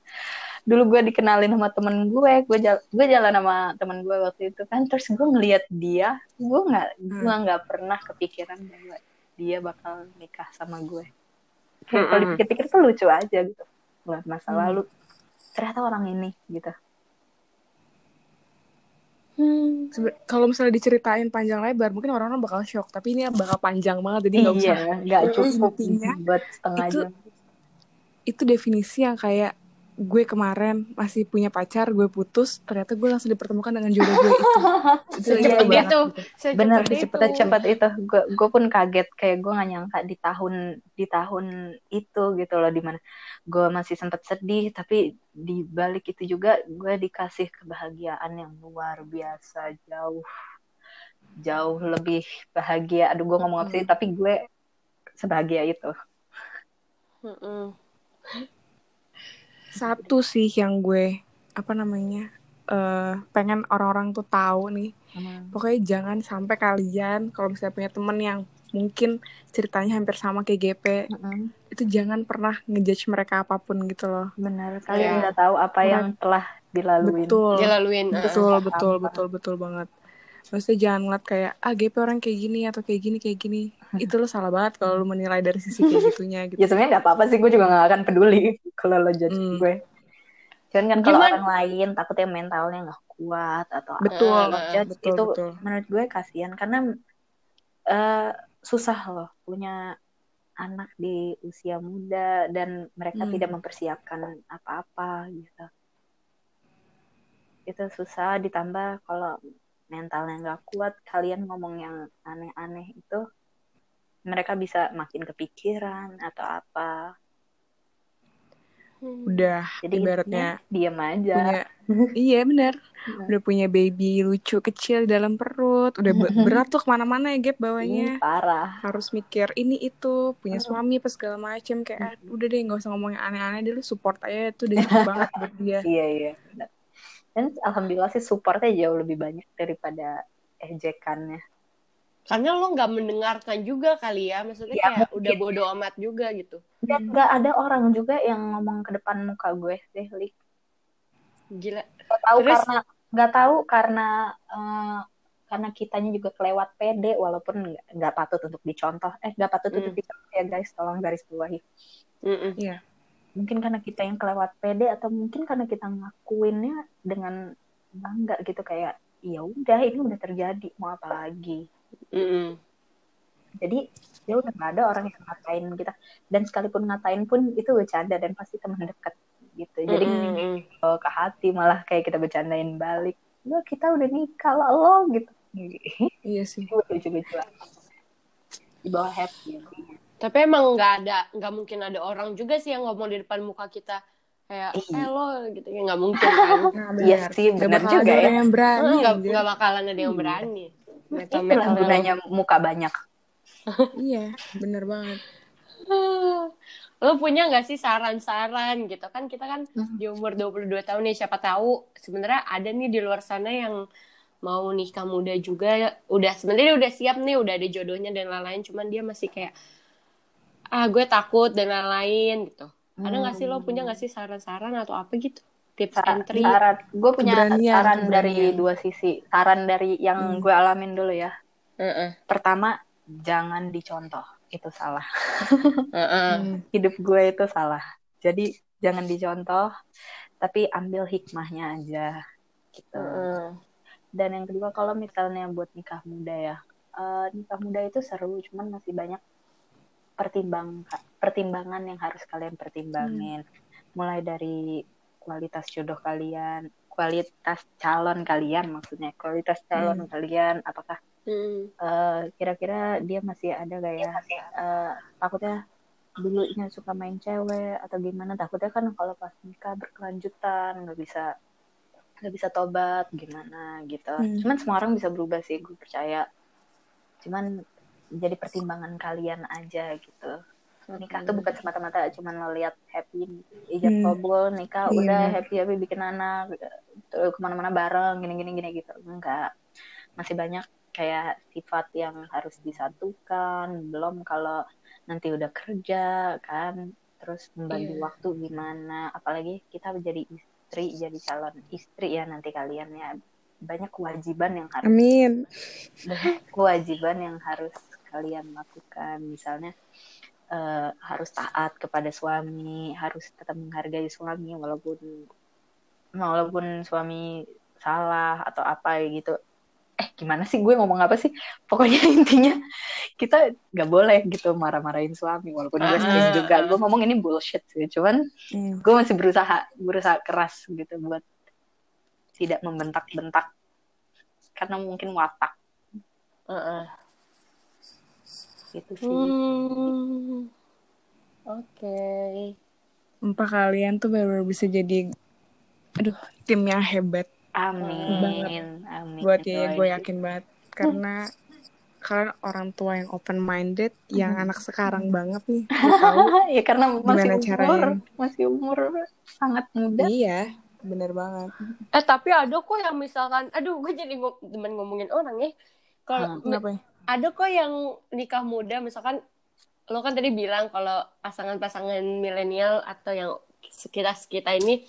[SPEAKER 1] dulu gue dikenalin sama temen gue gue jal- gue jalan sama temen gue waktu itu kan terus gue ngeliat dia gue nggak gue nggak pernah kepikiran bahwa dia bakal nikah sama gue kayak kalau
[SPEAKER 4] Mm-mm.
[SPEAKER 1] dipikir-pikir tuh lucu aja gitu ngeliat masa
[SPEAKER 3] Hmm.
[SPEAKER 1] lalu ternyata orang ini gitu
[SPEAKER 3] Sebe- Kalau misalnya diceritain panjang lebar, mungkin orang-orang bakal shock. Tapi ini bakal panjang banget, jadi nggak usah.
[SPEAKER 1] iya nggak cukup
[SPEAKER 3] Intinya,
[SPEAKER 1] buat setengah
[SPEAKER 3] itu-
[SPEAKER 1] jam
[SPEAKER 3] Itu definisi yang kayak gue kemarin masih punya pacar, gue putus, ternyata gue langsung dipertemukan dengan jodoh gue itu.
[SPEAKER 1] Iya,
[SPEAKER 4] Secepat
[SPEAKER 1] iya.
[SPEAKER 4] itu. Secepat
[SPEAKER 1] bener
[SPEAKER 4] itu.
[SPEAKER 1] cepet cepet itu gue gue pun kaget kayak gue nggak nyangka di tahun di tahun itu gitu loh di mana gue masih sempat sedih tapi di balik itu juga gue dikasih kebahagiaan yang luar biasa jauh jauh lebih bahagia aduh gue ngomong apa sih tapi gue sebahagia itu
[SPEAKER 4] Mm-mm.
[SPEAKER 3] Satu sih yang gue, apa namanya, eh pengen orang-orang tuh tahu nih.
[SPEAKER 1] Hmm.
[SPEAKER 3] Pokoknya jangan sampai kalian kalau misalnya punya temen yang mungkin ceritanya hampir sama kayak GP,
[SPEAKER 1] Mm-mm.
[SPEAKER 3] itu jangan pernah ngejudge mereka apa pun gitu loh.
[SPEAKER 1] Benar,
[SPEAKER 4] Iya.
[SPEAKER 1] kalian nggak tahu apa yang telah dilalui.
[SPEAKER 3] Betul.
[SPEAKER 4] Dilaluin. uh,
[SPEAKER 3] Betul,
[SPEAKER 1] Paham,
[SPEAKER 3] betul,
[SPEAKER 1] paham.
[SPEAKER 3] betul, betul banget. Maksudnya jangan ngeliat kayak, ah GP orang kayak gini atau kayak gini, kayak gini. Itu lo salah banget kalau lo menilai dari sisi kayak gitunya gitu.
[SPEAKER 1] Ya sebenarnya nggak apa-apa sih, gue juga nggak akan peduli kalau lo judge
[SPEAKER 3] Hmm.
[SPEAKER 1] gue. Cuman kan kalau orang lain takutnya mentalnya nggak kuat atau apa,
[SPEAKER 3] Betul,
[SPEAKER 1] lo judge
[SPEAKER 3] betul,
[SPEAKER 1] itu
[SPEAKER 3] betul.
[SPEAKER 1] menurut gue kasihan karena eh, susah loh punya anak di usia muda dan mereka
[SPEAKER 3] Hmm.
[SPEAKER 1] tidak mempersiapkan apa-apa gitu. Itu susah ditambah kalau mentalnya nggak kuat, kalian ngomong yang aneh-aneh itu mereka bisa makin kepikiran atau apa.
[SPEAKER 4] Hmm.
[SPEAKER 3] Udah
[SPEAKER 1] Jadi
[SPEAKER 3] ibaratnya
[SPEAKER 1] diem aja.
[SPEAKER 3] punya, iya bener.
[SPEAKER 1] Iya.
[SPEAKER 3] Udah punya baby lucu kecil di dalam perut. Udah be- berat tuh ke mana-mana ya Gap bawahnya.
[SPEAKER 1] parah.
[SPEAKER 3] Harus mikir ini itu, punya suami apa segala macem. Kayak ah, udah deh nggak usah ngomong yang aneh-aneh deh. Lu support aja itu udah cukup banget buat dia.
[SPEAKER 1] Iya iya. benar. Dan alhamdulillah sih supportnya jauh lebih banyak daripada ejekannya.
[SPEAKER 4] Karena lo nggak mendengarkan juga kali ya, maksudnya
[SPEAKER 1] Ya,
[SPEAKER 4] kayak
[SPEAKER 1] mungkin.
[SPEAKER 4] udah bodo amat juga gitu.
[SPEAKER 1] Dan nggak ada orang juga yang ngomong ke depan muka gue deh, Lik.
[SPEAKER 4] Gila.
[SPEAKER 1] Nggak tahu
[SPEAKER 4] Terus?
[SPEAKER 1] karena nggak tahu karena eh, karena kitanya juga kelewat pede walaupun nggak patut untuk dicontoh. Eh nggak patut untuk
[SPEAKER 4] Hmm.
[SPEAKER 1] dicontoh ya guys, tolong garis bawahi.
[SPEAKER 4] Mm-mm.
[SPEAKER 1] Mungkin karena kita yang kelewat pede atau mungkin karena kita ngakuinnya dengan bangga gitu kayak ya udah ini udah terjadi mau apa lagi.
[SPEAKER 4] Mm-mm.
[SPEAKER 1] jadi ya udah nggak ada orang yang ngatain kita dan sekalipun ngatain pun itu bercanda dan pasti teman dekat gitu jadi
[SPEAKER 4] Mm-mm.
[SPEAKER 1] kalau ke hati malah kayak kita bercandain balik lo kita udah nikah lo lo gitu
[SPEAKER 3] Iya sih.
[SPEAKER 1] lucu lucu di bawah happy.
[SPEAKER 4] Tapi emang nggak ada, nggak mungkin ada orang juga sih yang ngomong di depan muka kita kayak,
[SPEAKER 1] Iya.
[SPEAKER 4] eh lo gitu ya nggak mungkin kan.
[SPEAKER 3] Nah,
[SPEAKER 1] Iya sih, benar juga
[SPEAKER 3] ada
[SPEAKER 1] ya.
[SPEAKER 3] yang berani.
[SPEAKER 4] nggak nggak bakalan ada yang berani. Metal
[SPEAKER 1] itulah
[SPEAKER 4] metal
[SPEAKER 1] gunanya muka banyak
[SPEAKER 3] Iya, bener banget.
[SPEAKER 4] Lo punya nggak sih saran-saran gitu kan kita kan
[SPEAKER 1] Hmm.
[SPEAKER 4] di umur 22 tahun nih siapa tahu sebenarnya ada nih di luar sana yang mau nikah muda juga udah sebenarnya udah siap nih udah ada jodohnya dan lain-lain cuman dia masih kayak ah gue takut dan lain-lain gitu. Ada nggak sih lo punya nggak sih saran-saran atau apa gitu? Tips and trick?
[SPEAKER 1] saran gue punya
[SPEAKER 3] Keberanian,
[SPEAKER 1] saran dari
[SPEAKER 3] keberanian.
[SPEAKER 1] dua sisi saran dari yang
[SPEAKER 3] Hmm.
[SPEAKER 1] gue alamin dulu ya
[SPEAKER 4] Heeh.
[SPEAKER 1] pertama jangan dicontoh itu salah
[SPEAKER 4] Heeh.
[SPEAKER 3] Hmm.
[SPEAKER 1] hidup gue itu salah. Jadi jangan dicontoh, tapi ambil hikmahnya aja gitu.
[SPEAKER 4] Heeh.
[SPEAKER 1] Dan yang kedua kalau misalnya buat nikah muda ya, eh, nikah muda itu seru, cuman masih banyak pertimbang pertimbangan yang harus kalian pertimbangin. Mulai dari kualitas jodoh kalian, kualitas calon kalian maksudnya, kualitas calon kalian, apakah
[SPEAKER 4] Hmm.
[SPEAKER 1] eh, kira-kira dia masih ada gak ya Eh, takutnya dulunya suka main cewek atau gimana takutnya kan kalau pas nikah berkelanjutan nggak bisa nggak bisa tobat gimana gitu
[SPEAKER 3] Hmm.
[SPEAKER 1] cuman semua orang bisa berubah sih gue percaya cuman jadi pertimbangan kalian aja gitu. Nikah tuh bukan semata-mata cuman lo lihat happy ijab
[SPEAKER 3] Hmm.
[SPEAKER 1] kabul nikah
[SPEAKER 3] Iya,
[SPEAKER 1] udah
[SPEAKER 3] benar.
[SPEAKER 1] happy happy bikin anak terus ke mana-mana bareng gini gini gitu. Enggak. Masih banyak kayak sifat yang harus disatukan. Belum kalau nanti udah kerja kan. Terus membagi
[SPEAKER 4] Iya.
[SPEAKER 1] waktu gimana. Apalagi kita jadi istri jadi calon istri ya nanti kalian ya. Banyak kewajiban yang harus
[SPEAKER 3] Amin.
[SPEAKER 1] kewajiban yang harus kalian lakukan. Misalnya eh, harus taat kepada suami harus tetap menghargai suami walaupun walaupun suami salah atau apa gitu. Eh gimana sih? Gue ngomong apa sih? Pokoknya intinya kita nggak boleh gitu marah-marahin suami walaupun gue sering
[SPEAKER 4] Ah,
[SPEAKER 1] juga.
[SPEAKER 4] ah.
[SPEAKER 1] gue ngomong ini bullshit sih cuman
[SPEAKER 3] Hmm.
[SPEAKER 1] gue masih berusaha berusaha keras gitu buat tidak membentak-bentak. Karena mungkin watak.
[SPEAKER 4] Heeh.
[SPEAKER 1] Gitu sih
[SPEAKER 4] Hmm. Oke.
[SPEAKER 3] Sumpah kalian tuh baru bisa jadi aduh tim yang hebat
[SPEAKER 1] Amin.
[SPEAKER 3] Banget.
[SPEAKER 1] Amin.
[SPEAKER 3] buat ya gue yakin banget karena kalian orang tua yang open minded yang anak sekarang banget nih tahu
[SPEAKER 1] ya karena masih
[SPEAKER 3] Gimana
[SPEAKER 1] umur,
[SPEAKER 3] caranya?
[SPEAKER 1] masih umur sangat muda.
[SPEAKER 3] iya bener banget.
[SPEAKER 4] Eh tapi ada kok yang misalkan, aduh gue jadi ngo temen ngomongin orang ya. Kalau
[SPEAKER 3] Kenapa ya?
[SPEAKER 4] Ada kok yang nikah muda, misalkan lo kan tadi bilang kalau pasangan-pasangan milenial atau yang sekitar kita ini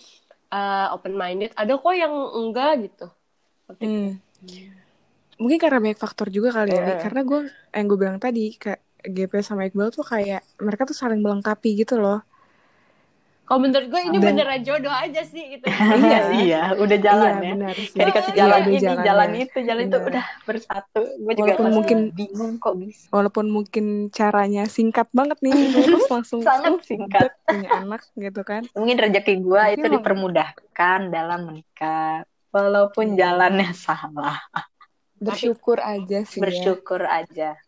[SPEAKER 4] open minded, ada kok yang enggak gitu. Seperti
[SPEAKER 3] Hmm. Mungkin karena banyak faktor juga kali ya.
[SPEAKER 1] Iya.
[SPEAKER 3] Karena gue yang gue bilang tadi kayak GP sama Iqbal tuh kayak mereka tuh saling melengkapi gitu loh.
[SPEAKER 4] Kalau menurut gue ini
[SPEAKER 3] Dan-
[SPEAKER 4] beneran jodoh aja sih gitu.
[SPEAKER 3] Iya.
[SPEAKER 1] iya, udah jalan
[SPEAKER 3] iya
[SPEAKER 1] ya.
[SPEAKER 3] benar sih.
[SPEAKER 1] Kayak dikasih
[SPEAKER 4] Iya,
[SPEAKER 1] jalan
[SPEAKER 3] udah
[SPEAKER 1] ini,
[SPEAKER 3] jalannya.
[SPEAKER 1] jalan itu, jalan itu
[SPEAKER 3] Benar.
[SPEAKER 1] udah bersatu. Gue juga
[SPEAKER 3] Walaupun mungkin-
[SPEAKER 1] bingung kok bisa.
[SPEAKER 3] Walaupun mungkin caranya singkat banget nih, terus langsung
[SPEAKER 1] Sangat
[SPEAKER 3] uh,
[SPEAKER 1] singkat.
[SPEAKER 3] punya anak gitu kan.
[SPEAKER 1] Mungkin rezeki gue itu
[SPEAKER 3] emang-
[SPEAKER 1] dipermudahkan dalam menikah. Walaupun jalannya salah.
[SPEAKER 3] Bersyukur aja sih ya.
[SPEAKER 1] Bersyukur aja.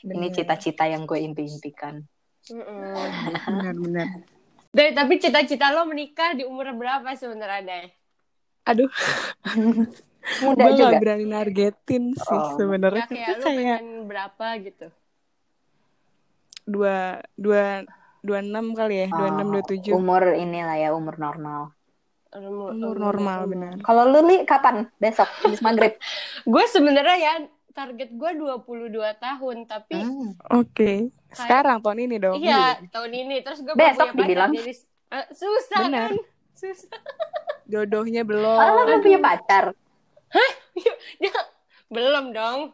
[SPEAKER 1] Ini
[SPEAKER 3] Bener.
[SPEAKER 1] cita-cita yang gue impi-impikan.
[SPEAKER 3] Benar-benar.
[SPEAKER 4] Deh, tapi cita-cita lo menikah di umur berapa sebenarnya deh?
[SPEAKER 3] Aduh,
[SPEAKER 1] Muda
[SPEAKER 3] gue
[SPEAKER 1] juga.
[SPEAKER 3] gak berani nargetin sih
[SPEAKER 1] Oh.
[SPEAKER 3] sebenarnya.
[SPEAKER 4] Ya kayak lo
[SPEAKER 3] kayak
[SPEAKER 4] pengen berapa gitu?
[SPEAKER 3] dua dua dua enam kali ya, dua enam dua tujuh.
[SPEAKER 1] Umur inilah ya, umur normal.
[SPEAKER 4] Umur,
[SPEAKER 3] Umur normal benar.
[SPEAKER 1] Kalau lu Li, kapan? Besok, habis maghrib.
[SPEAKER 4] Gue sebenarnya ya target gue 22 tahun, tapi
[SPEAKER 1] Hmm.
[SPEAKER 3] Oke, sekarang tahun ini dong.
[SPEAKER 4] iya tahun ini terus gue
[SPEAKER 1] Besok dibilang.
[SPEAKER 4] jadi Eh, susah
[SPEAKER 3] Benar.
[SPEAKER 4] kan? Susah.
[SPEAKER 3] Jodohnya belum.
[SPEAKER 1] Oh, lu belum punya pacar?
[SPEAKER 4] Dia belum dong.